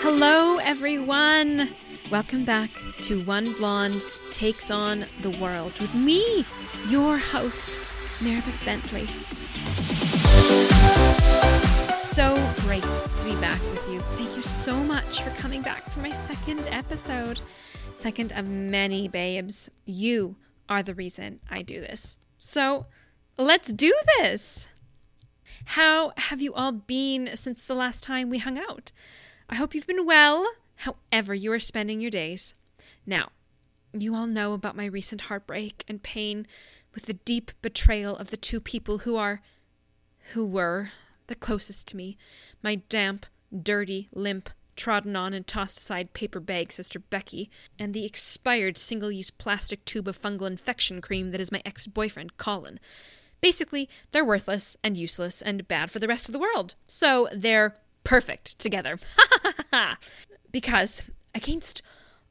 Hello, everyone. Welcome back to One Blonde Takes on the World with me, your host, Mirabeth Bentley. So great to be back with you. Thank you so much for coming back for my second episode. Second of many, babes. You are the reason I do this. So let's do this. How have you all been since the last time we hung out? I hope you've been well, however, you are spending your days. Now, you all know about my recent heartbreak and pain with the deep betrayal of the two people who are, who were, the closest to me my damp, dirty, limp, trodden on and tossed aside paper bag sister Becky, and the expired single use plastic tube of fungal infection cream that is my ex boyfriend, Colin. Basically, they're worthless and useless and bad for the rest of the world. So they're perfect together. because against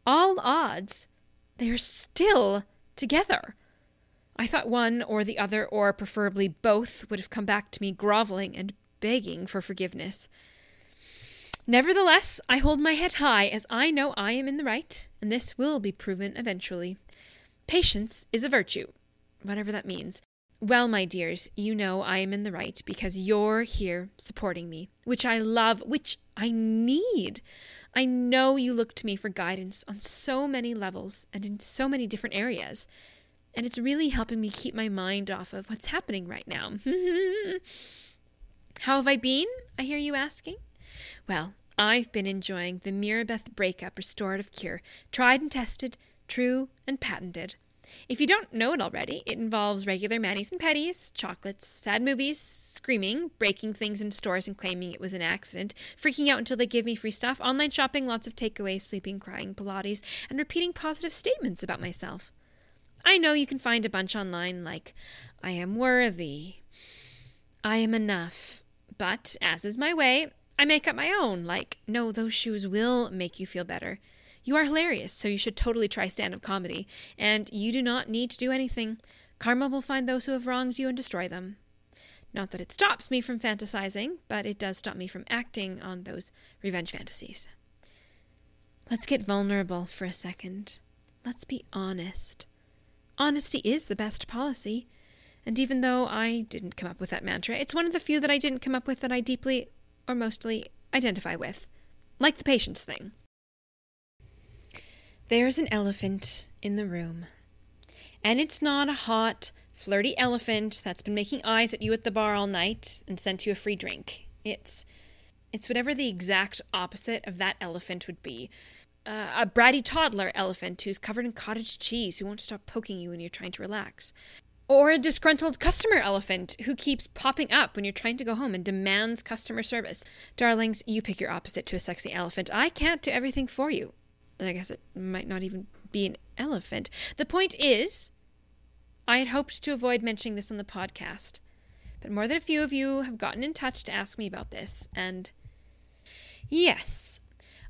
all odds, they are still together. I thought one or the other, or preferably both, would have come back to me groveling and begging for forgiveness. Nevertheless, I hold my head high as I know I am in the right, and this will be proven eventually. Patience is a virtue, whatever that means. Well, my dears, you know I am in the right because you're here supporting me, which I love, which I need. I know you look to me for guidance on so many levels and in so many different areas. And it's really helping me keep my mind off of what's happening right now. How have I been? I hear you asking. Well, I've been enjoying the Mirabeth Breakup Restorative Cure, tried and tested, true and patented. If you don't know it already, it involves regular manis and petties, chocolates, sad movies, screaming, breaking things in stores and claiming it was an accident, freaking out until they give me free stuff, online shopping, lots of takeaways, sleeping, crying, Pilates, and repeating positive statements about myself. I know you can find a bunch online like, I am worthy, I am enough, but as is my way, I make up my own, like, no, those shoes will make you feel better. You are hilarious, so you should totally try stand up comedy. And you do not need to do anything. Karma will find those who have wronged you and destroy them. Not that it stops me from fantasizing, but it does stop me from acting on those revenge fantasies. Let's get vulnerable for a second. Let's be honest. Honesty is the best policy. And even though I didn't come up with that mantra, it's one of the few that I didn't come up with that I deeply, or mostly, identify with. Like the patience thing. There's an elephant in the room. And it's not a hot, flirty elephant that's been making eyes at you at the bar all night and sent you a free drink. It's it's whatever the exact opposite of that elephant would be. Uh, a bratty toddler elephant who's covered in cottage cheese who won't stop poking you when you're trying to relax. Or a disgruntled customer elephant who keeps popping up when you're trying to go home and demands customer service. Darlings, you pick your opposite to a sexy elephant. I can't do everything for you. I guess it might not even be an elephant. The point is, I had hoped to avoid mentioning this on the podcast, but more than a few of you have gotten in touch to ask me about this, and yes,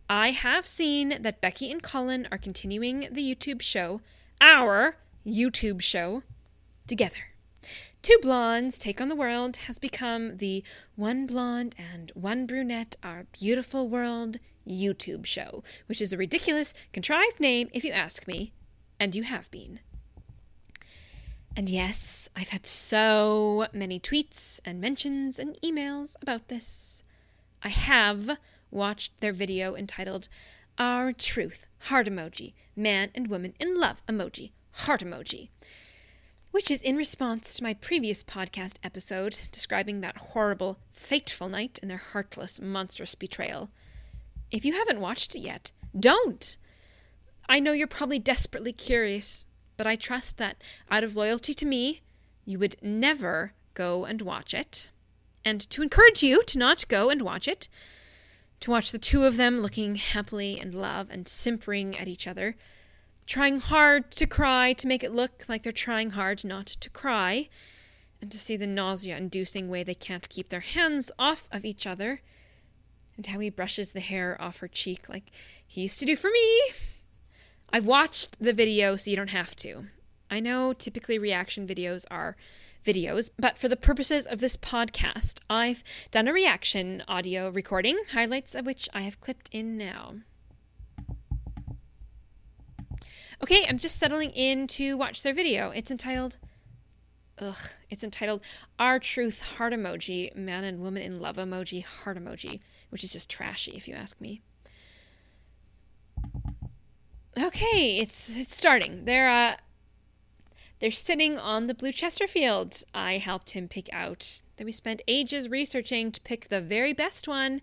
I have seen that Becky and Colin are continuing the YouTube show, our YouTube show, together. Two Blondes Take on the World has become the One Blonde and One Brunette Our Beautiful World YouTube show, which is a ridiculous, contrived name if you ask me, and you have been. And yes, I've had so many tweets and mentions and emails about this. I have watched their video entitled Our Truth Heart Emoji Man and Woman in Love Emoji Heart Emoji which is in response to my previous podcast episode describing that horrible, fateful night and their heartless, monstrous betrayal. If you haven't watched it yet, don't! I know you're probably desperately curious, but I trust that out of loyalty to me, you would never go and watch it. And to encourage you to not go and watch it, to watch the two of them looking happily in love and simpering at each other, trying hard to cry to make it look like they're trying hard not to cry, and to see the nausea inducing way they can't keep their hands off of each other, and how he brushes the hair off her cheek like he used to do for me. I've watched the video so you don't have to. I know typically reaction videos are videos, but for the purposes of this podcast, I've done a reaction audio recording, highlights of which I have clipped in now. Okay, I'm just settling in to watch their video. It's entitled Ugh, it's entitled Our Truth Heart Emoji, Man and Woman in Love Emoji, Heart Emoji, which is just trashy if you ask me. Okay, it's it's starting. They're uh they're sitting on the Blue Chesterfield. I helped him pick out. Then we spent ages researching to pick the very best one.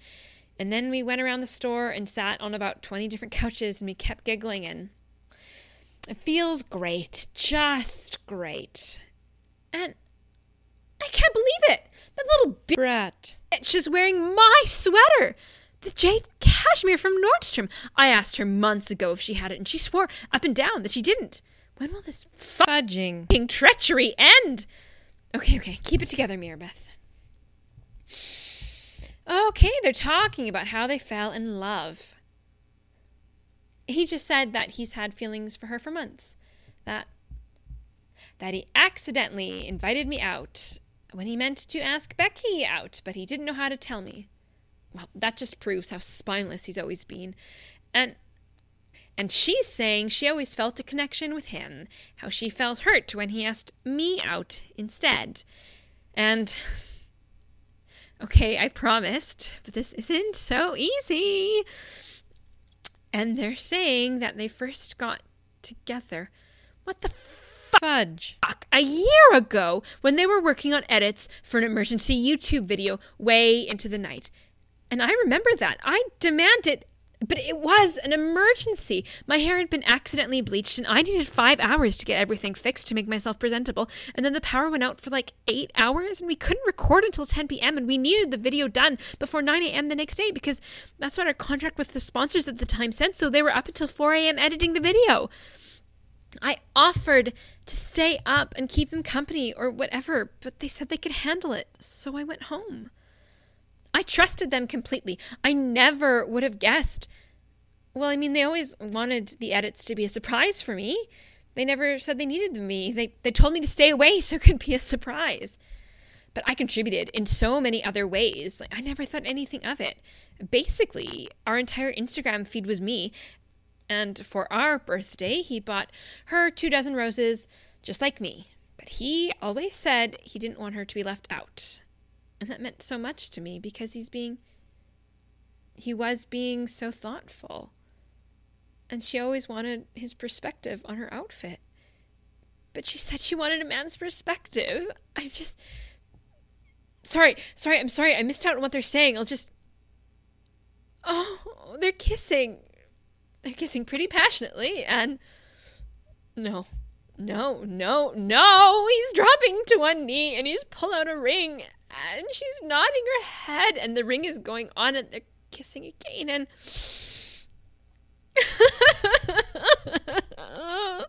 And then we went around the store and sat on about 20 different couches and we kept giggling and it feels great, just great. And I can't believe it. That little brat. She's wearing my sweater. The jade cashmere from Nordstrom. I asked her months ago if she had it, and she swore up and down that she didn't. When will this fudging treachery end? Okay, okay, keep it together, Mirabeth. Okay, they're talking about how they fell in love. He just said that he's had feelings for her for months. That that he accidentally invited me out when he meant to ask Becky out, but he didn't know how to tell me. Well, that just proves how spineless he's always been. And and she's saying she always felt a connection with him, how she felt hurt when he asked me out instead. And okay, I promised, but this isn't so easy. And they're saying that they first got together. What the fudge. A year ago, when they were working on edits for an emergency YouTube video way into the night. And I remember that. I demanded, but it was an emergency. My hair had been accidentally bleached, and I needed five hours to get everything fixed to make myself presentable. And then the power went out for like eight hours, and we couldn't record until 10 p.m. And we needed the video done before 9 a.m. the next day because that's what our contract with the sponsors at the time said. So they were up until 4 a.m. editing the video. I offered to stay up and keep them company or whatever, but they said they could handle it, so I went home. I trusted them completely. I never would have guessed. Well, I mean, they always wanted the edits to be a surprise for me. They never said they needed me. They, they told me to stay away so it could be a surprise. But I contributed in so many other ways. Like, I never thought anything of it. Basically, our entire Instagram feed was me, and for our birthday, he bought her two dozen roses, just like me. But he always said he didn't want her to be left out. And that meant so much to me because he's being. He was being so thoughtful. And she always wanted his perspective on her outfit. But she said she wanted a man's perspective. I'm just. Sorry, sorry, I'm sorry. I missed out on what they're saying. I'll just. Oh, they're kissing. They're kissing pretty passionately, and no, no, no, no. He's dropping to one knee and he's pulled out a ring, and she's nodding her head, and the ring is going on, and they're kissing again, and.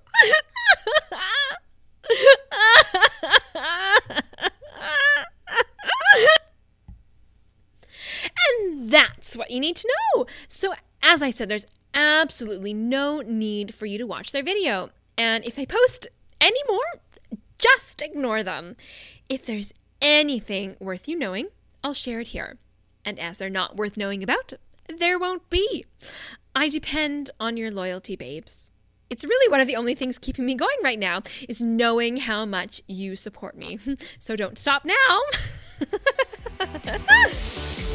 and that's what you need to know. So, as I said, there's absolutely no need for you to watch their video. And if they post any more, just ignore them. If there's anything worth you knowing, I'll share it here. And as they're not worth knowing about, there won't be. I depend on your loyalty, babes. It's really one of the only things keeping me going right now is knowing how much you support me. So don't stop now.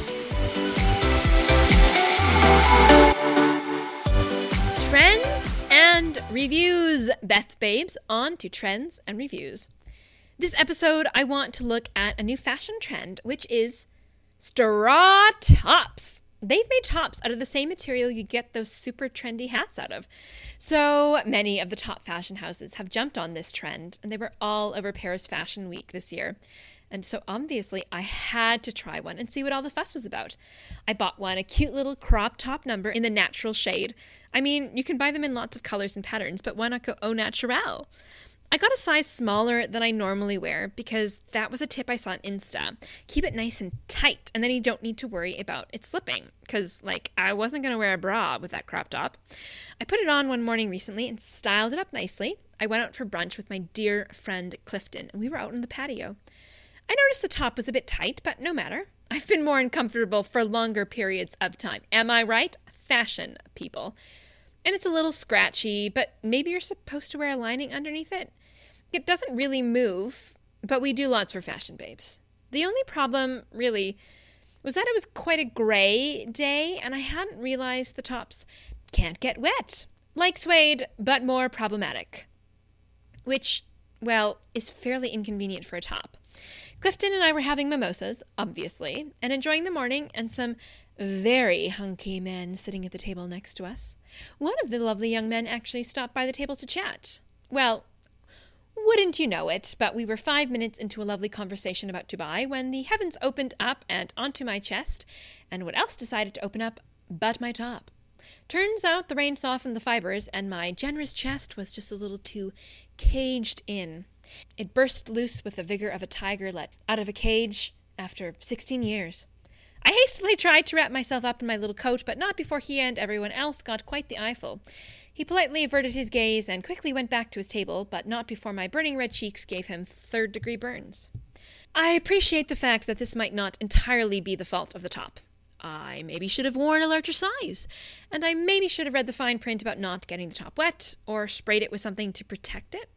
and reviews. Beth's Babes on to trends and reviews. This episode, I want to look at a new fashion trend, which is straw tops. They've made tops out of the same material you get those super trendy hats out of. So many of the top fashion houses have jumped on this trend, and they were all over Paris Fashion Week this year. And so obviously, I had to try one and see what all the fuss was about. I bought one, a cute little crop top number in the natural shade. I mean, you can buy them in lots of colors and patterns, but why not go au naturel? I got a size smaller than I normally wear because that was a tip I saw on Insta. Keep it nice and tight, and then you don't need to worry about it slipping. Because, like, I wasn't going to wear a bra with that crop top. I put it on one morning recently and styled it up nicely. I went out for brunch with my dear friend Clifton, and we were out on the patio. I noticed the top was a bit tight, but no matter. I've been more uncomfortable for longer periods of time. Am I right? Fashion, people. And it's a little scratchy, but maybe you're supposed to wear a lining underneath it. It doesn't really move, but we do lots for fashion babes. The only problem, really, was that it was quite a grey day, and I hadn't realized the tops can't get wet. Like suede, but more problematic. Which, well, is fairly inconvenient for a top. Clifton and I were having mimosas, obviously, and enjoying the morning and some very hunky men sitting at the table next to us. One of the lovely young men actually stopped by the table to chat. Well, wouldn't you know it, but we were five minutes into a lovely conversation about Dubai when the heavens opened up and onto my chest, and what else decided to open up but my top? Turns out the rain softened the fibers, and my generous chest was just a little too caged in. It burst loose with the vigor of a tiger let out of a cage after 16 years. I hastily tried to wrap myself up in my little coat, but not before he and everyone else got quite the eyeful. He politely averted his gaze and quickly went back to his table, but not before my burning red cheeks gave him third degree burns. I appreciate the fact that this might not entirely be the fault of the top. I maybe should have worn a larger size, and I maybe should have read the fine print about not getting the top wet, or sprayed it with something to protect it.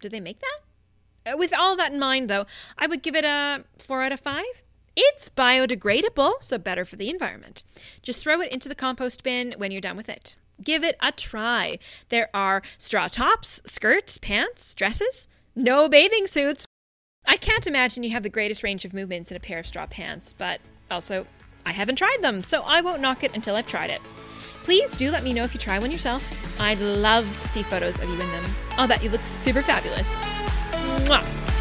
Did they make that? Uh, with all that in mind, though, I would give it a 4 out of 5. It's biodegradable, so better for the environment. Just throw it into the compost bin when you're done with it. Give it a try. There are straw tops, skirts, pants, dresses, no bathing suits. I can't imagine you have the greatest range of movements in a pair of straw pants, but also, I haven't tried them, so I won't knock it until I've tried it. Please do let me know if you try one yourself. I'd love to see photos of you in them. I'll bet you look super fabulous. Mwah!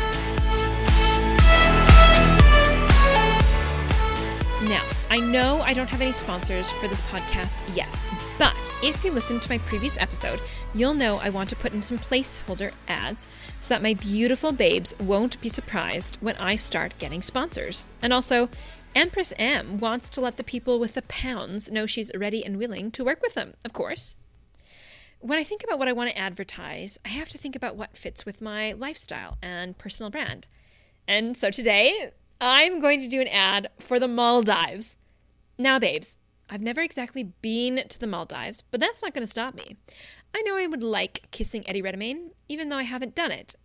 I know I don't have any sponsors for this podcast yet, but if you listen to my previous episode, you'll know I want to put in some placeholder ads so that my beautiful babes won't be surprised when I start getting sponsors. And also, Empress M wants to let the people with the pounds know she's ready and willing to work with them, of course. When I think about what I want to advertise, I have to think about what fits with my lifestyle and personal brand. And so today, I'm going to do an ad for the Maldives. Now, babes, I've never exactly been to the Maldives, but that's not going to stop me. I know I would like kissing Eddie Redmayne, even though I haven't done it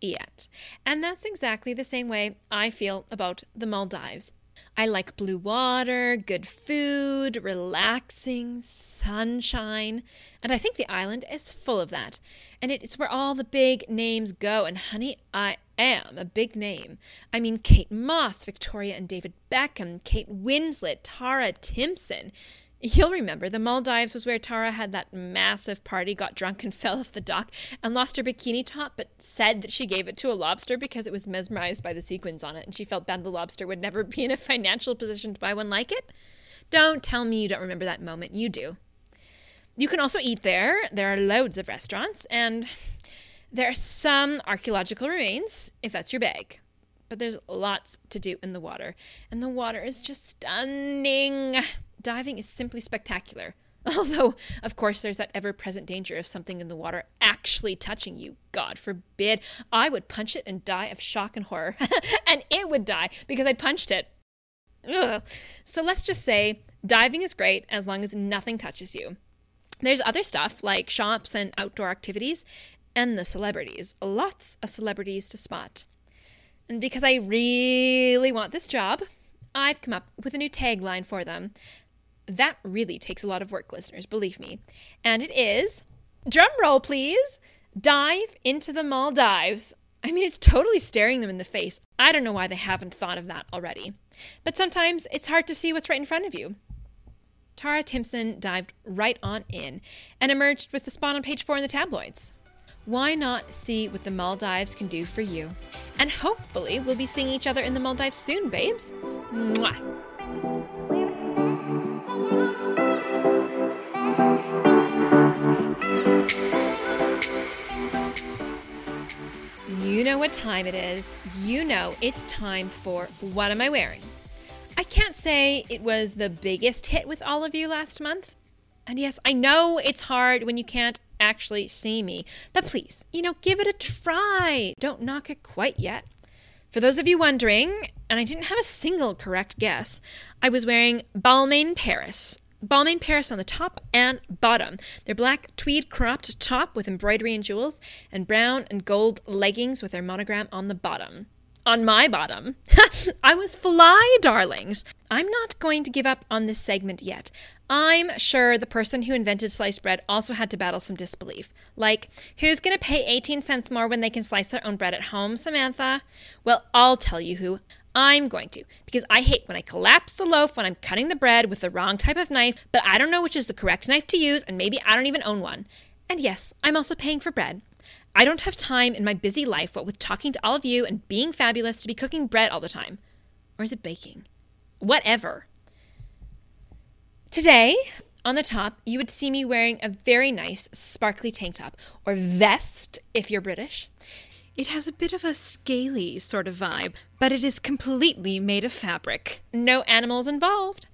yet. And that's exactly the same way I feel about the Maldives. I like blue water, good food, relaxing, sunshine, and I think the island is full of that. And it's where all the big names go. And honey, I am a big name. I mean, Kate Moss, Victoria and David Beckham, Kate Winslet, Tara Timpson. You'll remember the Maldives was where Tara had that massive party, got drunk, and fell off the dock and lost her bikini top, but said that she gave it to a lobster because it was mesmerized by the sequins on it and she felt bad the lobster would never be in a financial position to buy one like it. Don't tell me you don't remember that moment. You do. You can also eat there. There are loads of restaurants, and there are some archaeological remains, if that's your bag. But there's lots to do in the water, and the water is just stunning. Diving is simply spectacular. Although, of course, there's that ever present danger of something in the water actually touching you. God forbid. I would punch it and die of shock and horror. and it would die because I punched it. Ugh. So let's just say diving is great as long as nothing touches you. There's other stuff like shops and outdoor activities, and the celebrities. Lots of celebrities to spot. And because I really want this job, I've come up with a new tagline for them. That really takes a lot of work, listeners, believe me. And it is drum roll, please. Dive into the Maldives. I mean, it's totally staring them in the face. I don't know why they haven't thought of that already. But sometimes it's hard to see what's right in front of you. Tara Timpson dived right on in and emerged with the spot on page four in the tabloids. Why not see what the Maldives can do for you? And hopefully, we'll be seeing each other in the Maldives soon, babes. Mwah. You know what time it is. You know it's time for What Am I Wearing? I can't say it was the biggest hit with all of you last month. And yes, I know it's hard when you can't actually see me. But please, you know, give it a try. Don't knock it quite yet. For those of you wondering, and I didn't have a single correct guess, I was wearing Balmain Paris. Balmain Paris on the top and bottom. Their black tweed cropped top with embroidery and jewels, and brown and gold leggings with their monogram on the bottom on my bottom. I was fly, darlings. I'm not going to give up on this segment yet. I'm sure the person who invented sliced bread also had to battle some disbelief. Like, who's going to pay 18 cents more when they can slice their own bread at home, Samantha? Well, I'll tell you who. I'm going to, because I hate when I collapse the loaf when I'm cutting the bread with the wrong type of knife, but I don't know which is the correct knife to use, and maybe I don't even own one. And yes, I'm also paying for bread. I don't have time in my busy life, what with talking to all of you and being fabulous, to be cooking bread all the time. Or is it baking? Whatever. Today, on the top, you would see me wearing a very nice sparkly tank top, or vest if you're British. It has a bit of a scaly sort of vibe, but it is completely made of fabric. No animals involved.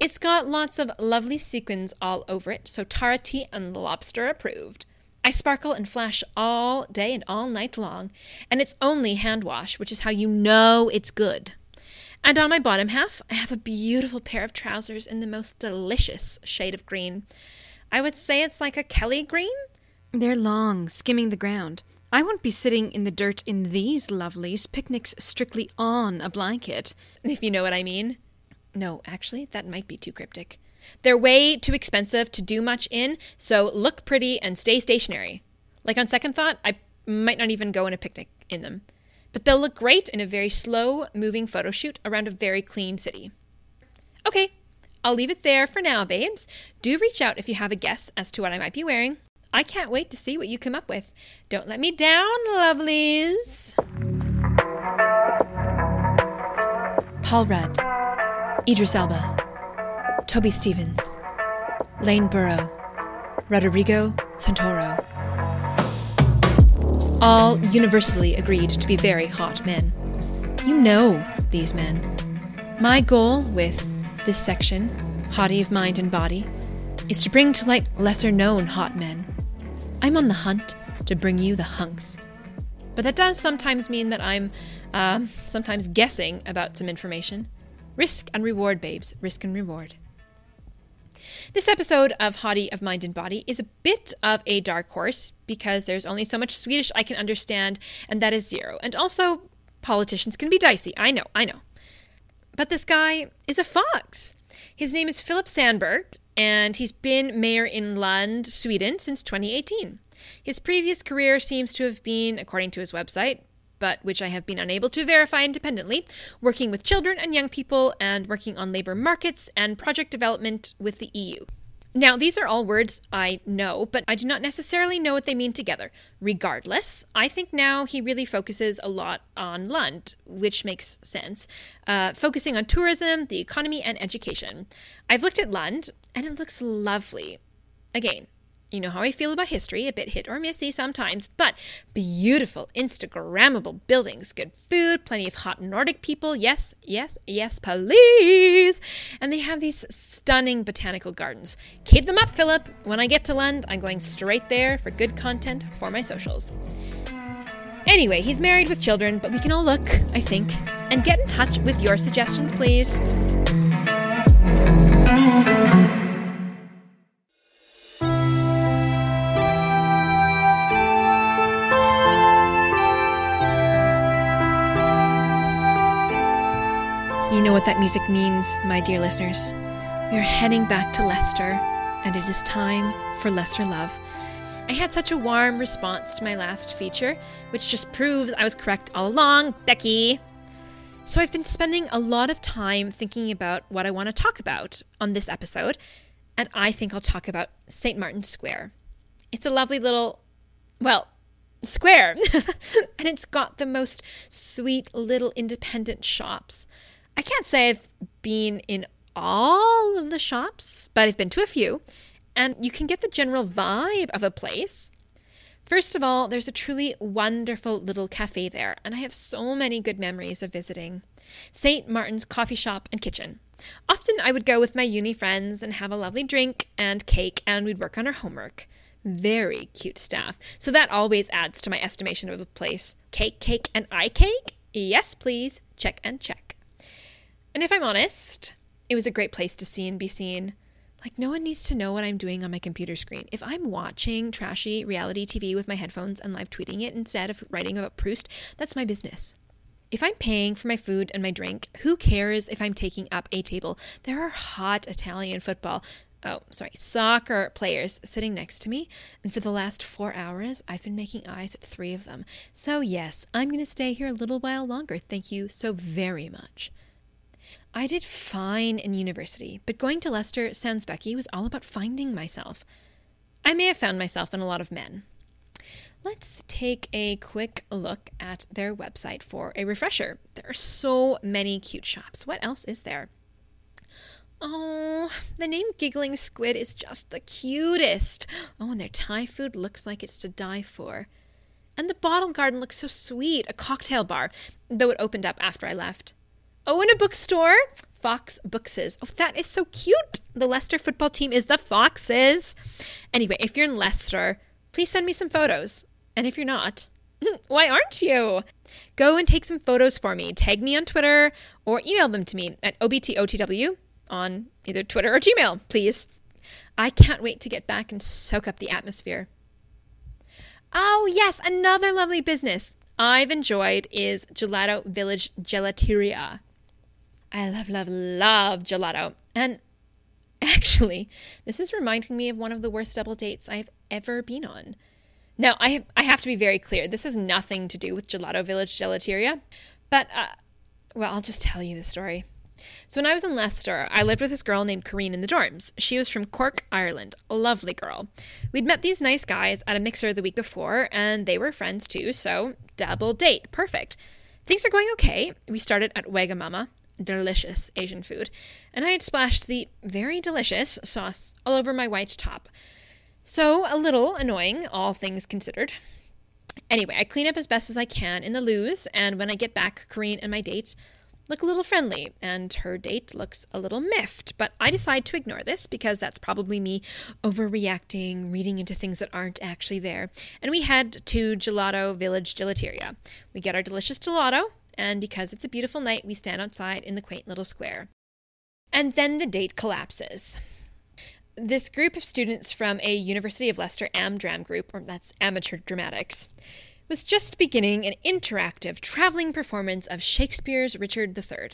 It's got lots of lovely sequins all over it, so Tara T and Lobster approved. I sparkle and flash all day and all night long, and it's only hand wash, which is how you know it's good. And on my bottom half, I have a beautiful pair of trousers in the most delicious shade of green. I would say it's like a Kelly green. They're long, skimming the ground. I won't be sitting in the dirt in these lovelies, picnics strictly on a blanket, if you know what I mean. No, actually, that might be too cryptic. They're way too expensive to do much in, so look pretty and stay stationary. Like on second thought, I might not even go on a picnic in them. But they'll look great in a very slow moving photo shoot around a very clean city. Okay, I'll leave it there for now, babes. Do reach out if you have a guess as to what I might be wearing. I can't wait to see what you come up with. Don't let me down, lovelies. Paul Rudd, Idris Elba. Toby Stephens, Lane Burrow, Rodrigo Santoro. All universally agreed to be very hot men. You know these men. My goal with this section, Hottie of Mind and Body, is to bring to light lesser known hot men. I'm on the hunt to bring you the hunks. But that does sometimes mean that I'm uh, sometimes guessing about some information. Risk and reward, babes. Risk and reward. This episode of Hottie of Mind and Body is a bit of a dark horse because there's only so much Swedish I can understand, and that is zero. And also, politicians can be dicey. I know, I know. But this guy is a fox. His name is Philip Sandberg, and he's been mayor in Lund, Sweden since 2018. His previous career seems to have been, according to his website, but which I have been unable to verify independently, working with children and young people and working on labor markets and project development with the EU. Now, these are all words I know, but I do not necessarily know what they mean together. Regardless, I think now he really focuses a lot on Lund, which makes sense, uh, focusing on tourism, the economy, and education. I've looked at Lund, and it looks lovely. Again, you know how I feel about history, a bit hit or missy sometimes, but beautiful, Instagrammable buildings, good food, plenty of hot Nordic people. Yes, yes, yes, please. And they have these stunning botanical gardens. Keep them up, Philip. When I get to Lund, I'm going straight there for good content for my socials. Anyway, he's married with children, but we can all look, I think, and get in touch with your suggestions, please. Know what that music means, my dear listeners. We are heading back to Leicester, and it is time for Leicester Love. I had such a warm response to my last feature, which just proves I was correct all along, Becky. So I've been spending a lot of time thinking about what I want to talk about on this episode, and I think I'll talk about St. Martin's Square. It's a lovely little, well, square, and it's got the most sweet little independent shops. I can't say I've been in all of the shops, but I've been to a few, and you can get the general vibe of a place. First of all, there's a truly wonderful little cafe there, and I have so many good memories of visiting. St. Martin's Coffee Shop and Kitchen. Often I would go with my uni friends and have a lovely drink and cake, and we'd work on our homework. very cute staff. So that always adds to my estimation of the place. Cake, cake, and eye cake? Yes, please. Check and check. And if I'm honest, it was a great place to see and be seen. Like, no one needs to know what I'm doing on my computer screen. If I'm watching trashy reality TV with my headphones and live tweeting it instead of writing about Proust, that's my business. If I'm paying for my food and my drink, who cares if I'm taking up a table? There are hot Italian football, oh, sorry, soccer players sitting next to me, and for the last four hours, I've been making eyes at three of them. So, yes, I'm going to stay here a little while longer. Thank you so very much. I did fine in university, but going to Leicester Sans Becky was all about finding myself. I may have found myself in a lot of men. Let's take a quick look at their website for a refresher. There are so many cute shops. What else is there? Oh, the name Giggling Squid is just the cutest. Oh, and their Thai food looks like it's to die for. And the bottle garden looks so sweet, a cocktail bar, though it opened up after I left. Oh, in a bookstore? Fox Bookses. Oh, that is so cute. The Leicester football team is the Foxes. Anyway, if you're in Leicester, please send me some photos. And if you're not, why aren't you? Go and take some photos for me. Tag me on Twitter or email them to me at obtotw on either Twitter or Gmail, please. I can't wait to get back and soak up the atmosphere. Oh, yes, another lovely business I've enjoyed is Gelato Village Gelateria. I love, love, love gelato. And actually, this is reminding me of one of the worst double dates I've ever been on. Now, I have, I have to be very clear. This has nothing to do with Gelato Village Gelateria, but uh, well, I'll just tell you the story. So when I was in Leicester, I lived with this girl named Corrine in the dorms. She was from Cork, Ireland. A lovely girl. We'd met these nice guys at a mixer the week before, and they were friends too, so double date. Perfect. Things are going okay. We started at Wagamama, delicious Asian food, and I had splashed the very delicious sauce all over my white top. So, a little annoying, all things considered. Anyway, I clean up as best as I can in the loos, and when I get back, Corrine and my date look a little friendly, and her date looks a little miffed. But I decide to ignore this because that's probably me overreacting, reading into things that aren't actually there. And we head to Gelato Village Gelateria. We get our delicious gelato, and because it's a beautiful night, we stand outside in the quaint little square. And then the date collapses. This group of students from a University of Leicester AmDram group, or that's amateur dramatics, was just beginning an interactive traveling performance of Shakespeare's Richard III.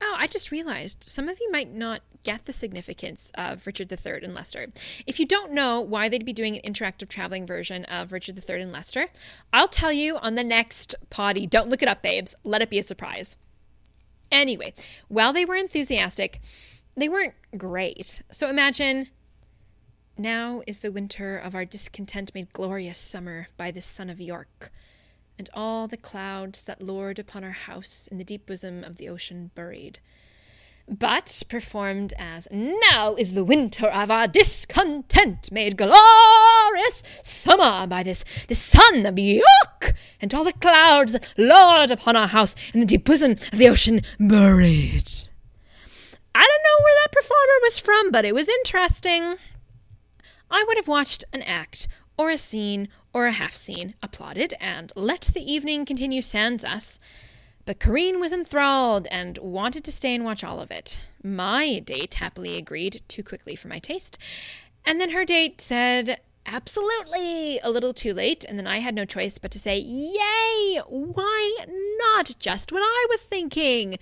Oh, I just realized some of you might not get the significance of Richard III and Leicester. If you don't know why they'd be doing an interactive traveling version of Richard III and Leicester, I'll tell you on the next potty. Don't look it up, babes. Let it be a surprise. Anyway, while they were enthusiastic, they weren't great. So imagine now is the winter of our discontent made glorious summer by the sun of York and all the clouds that lord upon our house in the deep bosom of the ocean buried. But performed as now is the winter of our discontent made glorious summer by this the sun of York, and all the clouds that lord upon our house in the deep bosom of the ocean buried. I don't know where that performer was from, but it was interesting. I would have watched an act or a scene or a half scene, applauded, and let the evening continue sans us. But Corrine was enthralled and wanted to stay and watch all of it. My date happily agreed, too quickly for my taste. And then her date said, Absolutely! A little too late, and then I had no choice but to say, Yay! Why not? Just what I was thinking.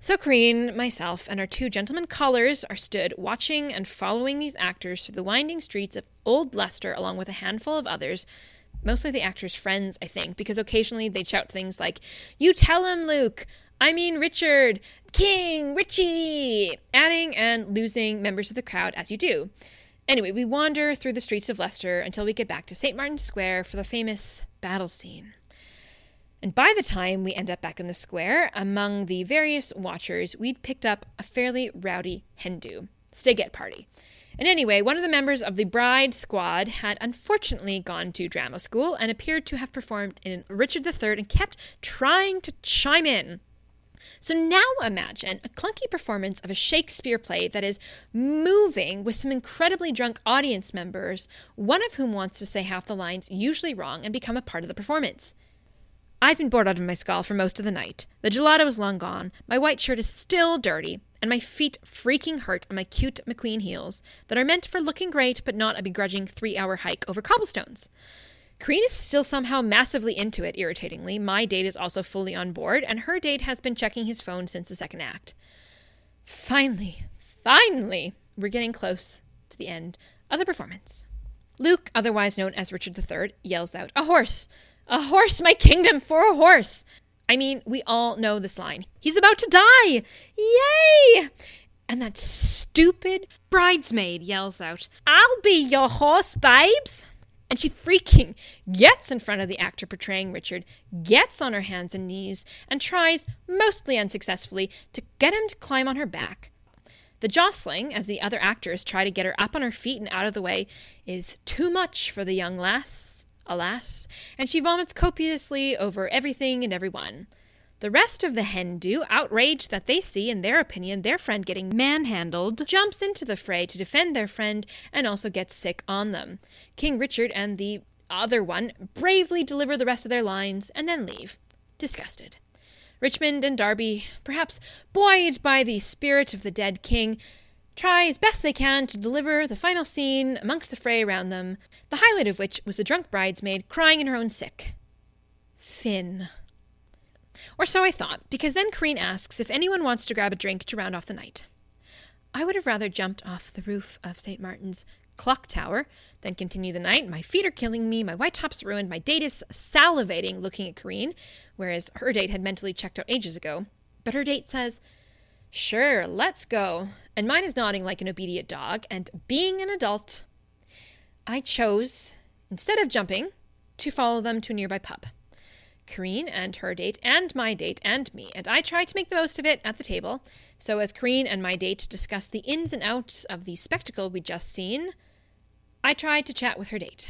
So Corrine, myself, and our two gentlemen callers are stood watching and following these actors through the winding streets of Old Leicester along with a handful of others, mostly the actors' friends, I think, because occasionally they'd shout things like, You tell him, Luke! I mean Richard! King! Richie! Adding and losing members of the crowd as you do. Anyway, we wander through the streets of Leicester until we get back to St. Martin's Square for the famous battle scene. And by the time we end up back in the square, among the various watchers, we'd picked up a fairly rowdy Hindu Steget party. And anyway, one of the members of the bride squad had unfortunately gone to drama school and appeared to have performed in Richard III and kept trying to chime in. So now imagine a clunky performance of a Shakespeare play that is moving with some incredibly drunk audience members, one of whom wants to say half the lines usually wrong and become a part of the performance. I've been bored out of my skull for most of the night. The gelato is long gone, my white shirt is still dirty, and my feet freaking hurt on my cute McQueen heels that are meant for looking great but not a begrudging three hour hike over cobblestones. Kareen is still somehow massively into it, irritatingly. My date is also fully on board, and her date has been checking his phone since the second act. Finally, finally, we're getting close to the end of the performance. Luke, otherwise known as Richard III, yells out, A horse! A horse, my kingdom, for a horse! I mean, we all know this line. He's about to die! Yay! And that stupid bridesmaid yells out, I'll be your horse, babes! And she freaking gets in front of the actor portraying Richard, gets on her hands and knees, and tries, mostly unsuccessfully, to get him to climb on her back. The jostling, as the other actors try to get her up on her feet and out of the way, is too much for the young lass, alas, and she vomits copiously over everything and everyone. The rest of the hen do, outraged that they see, in their opinion, their friend getting manhandled, jumps into the fray to defend their friend and also gets sick on them. King Richard and the other one bravely deliver the rest of their lines and then leave, disgusted. Richmond and Derby, perhaps buoyed by the spirit of the dead king, try as best they can to deliver the final scene amongst the fray around them, the highlight of which was the drunk bridesmaid crying in her own sick. Finn. Or so I thought, because then Kareen asks if anyone wants to grab a drink to round off the night. I would have rather jumped off the roof of St. Martin's clock tower than continue the night. My feet are killing me, my white top's ruined, my date is salivating looking at Kareen, whereas her date had mentally checked out ages ago. But her date says, Sure, let's go. And mine is nodding like an obedient dog, and being an adult, I chose, instead of jumping, to follow them to a nearby pub. Kareen and her date and my date and me, and I try to make the most of it at the table. So as Kareen and my date discuss the ins and outs of the spectacle we'd just seen, I try to chat with her date.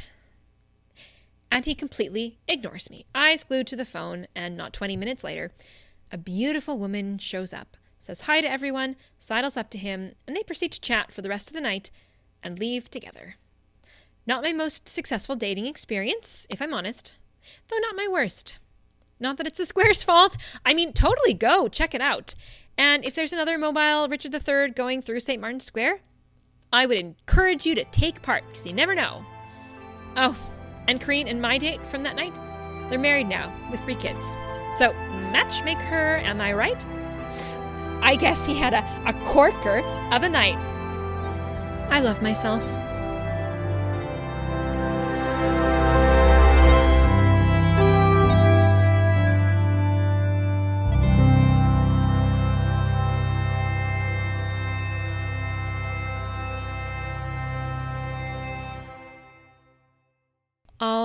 And he completely ignores me, eyes glued to the phone, and not 20 minutes later, a beautiful woman shows up, says hi to everyone, sidles up to him, and they proceed to chat for the rest of the night and leave together. Not my most successful dating experience, if I'm honest, though not my worst. Not that it's the Square's fault. I mean, totally go, check it out. And if there's another mobile Richard III going through St. Martin's Square, I would encourage you to take part because you never know. Oh, and Kareen and my date from that night, they're married now with three kids. So, matchmaker, am I right? I guess he had a, a corker of a night. I love myself.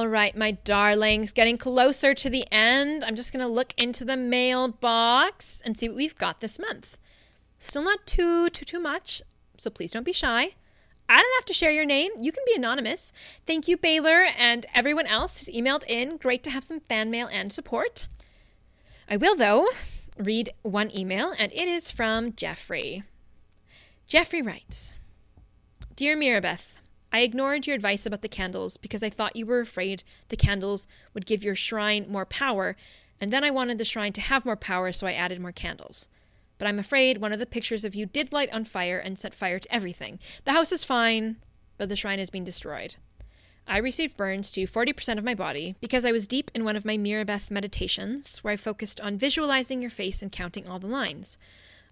All right, my darlings, getting closer to the end. I'm just going to look into the mailbox and see what we've got this month. Still not too, too, too much, so please don't be shy. I don't have to share your name. You can be anonymous. Thank you, Baylor, and everyone else who's emailed in. Great to have some fan mail and support. I will, though, read one email, and it is from Jeffrey. Jeffrey writes Dear Mirabeth, I ignored your advice about the candles because I thought you were afraid the candles would give your shrine more power, and then I wanted the shrine to have more power, so I added more candles. But I'm afraid one of the pictures of you did light on fire and set fire to everything. The house is fine, but the shrine has been destroyed. I received burns to 40% of my body because I was deep in one of my Mirabeth meditations where I focused on visualizing your face and counting all the lines.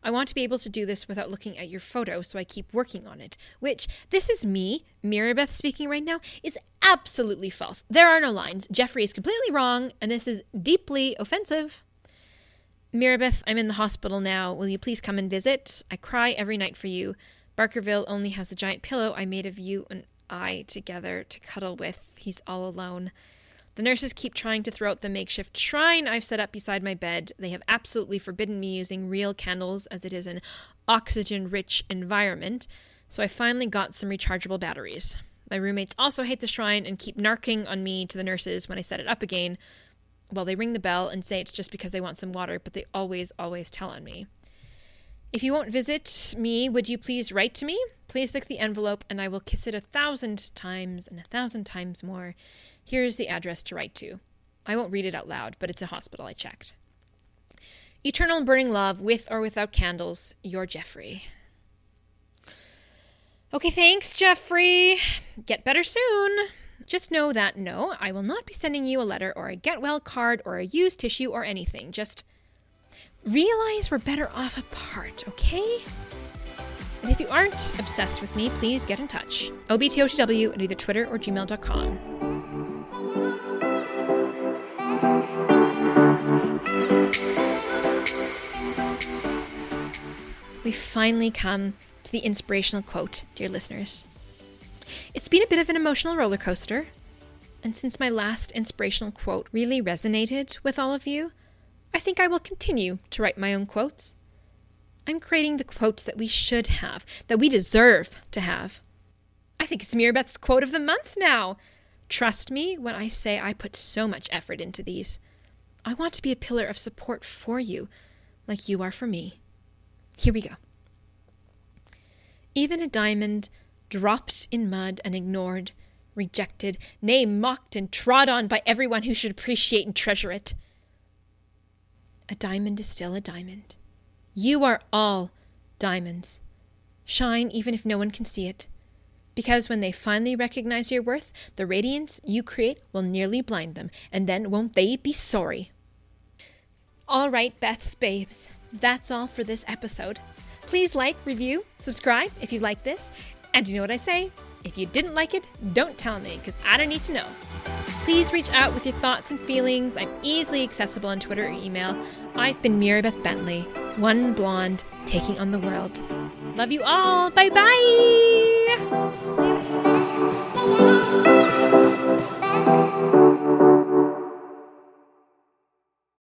I want to be able to do this without looking at your photo, so I keep working on it. Which, this is me, Mirabeth speaking right now, is absolutely false. There are no lines. Jeffrey is completely wrong, and this is deeply offensive. Mirabeth, I'm in the hospital now. Will you please come and visit? I cry every night for you. Barkerville only has a giant pillow I made of you and I together to cuddle with. He's all alone. The nurses keep trying to throw out the makeshift shrine I've set up beside my bed. They have absolutely forbidden me using real candles as it is an oxygen rich environment, so I finally got some rechargeable batteries. My roommates also hate the shrine and keep narking on me to the nurses when I set it up again. Well, they ring the bell and say it's just because they want some water, but they always, always tell on me. If you won't visit me, would you please write to me? Please lick the envelope and I will kiss it a thousand times and a thousand times more. Here's the address to write to. I won't read it out loud, but it's a hospital I checked. Eternal and burning love, with or without candles, your Jeffrey. Okay, thanks, Jeffrey. Get better soon. Just know that no, I will not be sending you a letter or a get well card or a used tissue or anything. Just realize we're better off apart, okay? And if you aren't obsessed with me, please get in touch. OBTOTW at either Twitter or gmail.com. We've finally come to the inspirational quote, dear listeners. It's been a bit of an emotional roller coaster, and since my last inspirational quote really resonated with all of you, I think I will continue to write my own quotes. I'm creating the quotes that we should have, that we deserve to have. I think it's Mirabeth's quote of the month now. Trust me when I say I put so much effort into these. I want to be a pillar of support for you, like you are for me. Here we go. Even a diamond dropped in mud and ignored, rejected, nay, mocked and trod on by everyone who should appreciate and treasure it. A diamond is still a diamond. You are all diamonds. Shine even if no one can see it. Because when they finally recognize your worth, the radiance you create will nearly blind them, and then won't they be sorry? All right, Beth's babes, that's all for this episode. Please like, review, subscribe if you like this. And you know what I say? If you didn't like it, don't tell me, because I don't need to know. Please reach out with your thoughts and feelings. I'm easily accessible on Twitter or email. I've been Mirabeth Bentley, one blonde taking on the world. Love you all. Bye bye.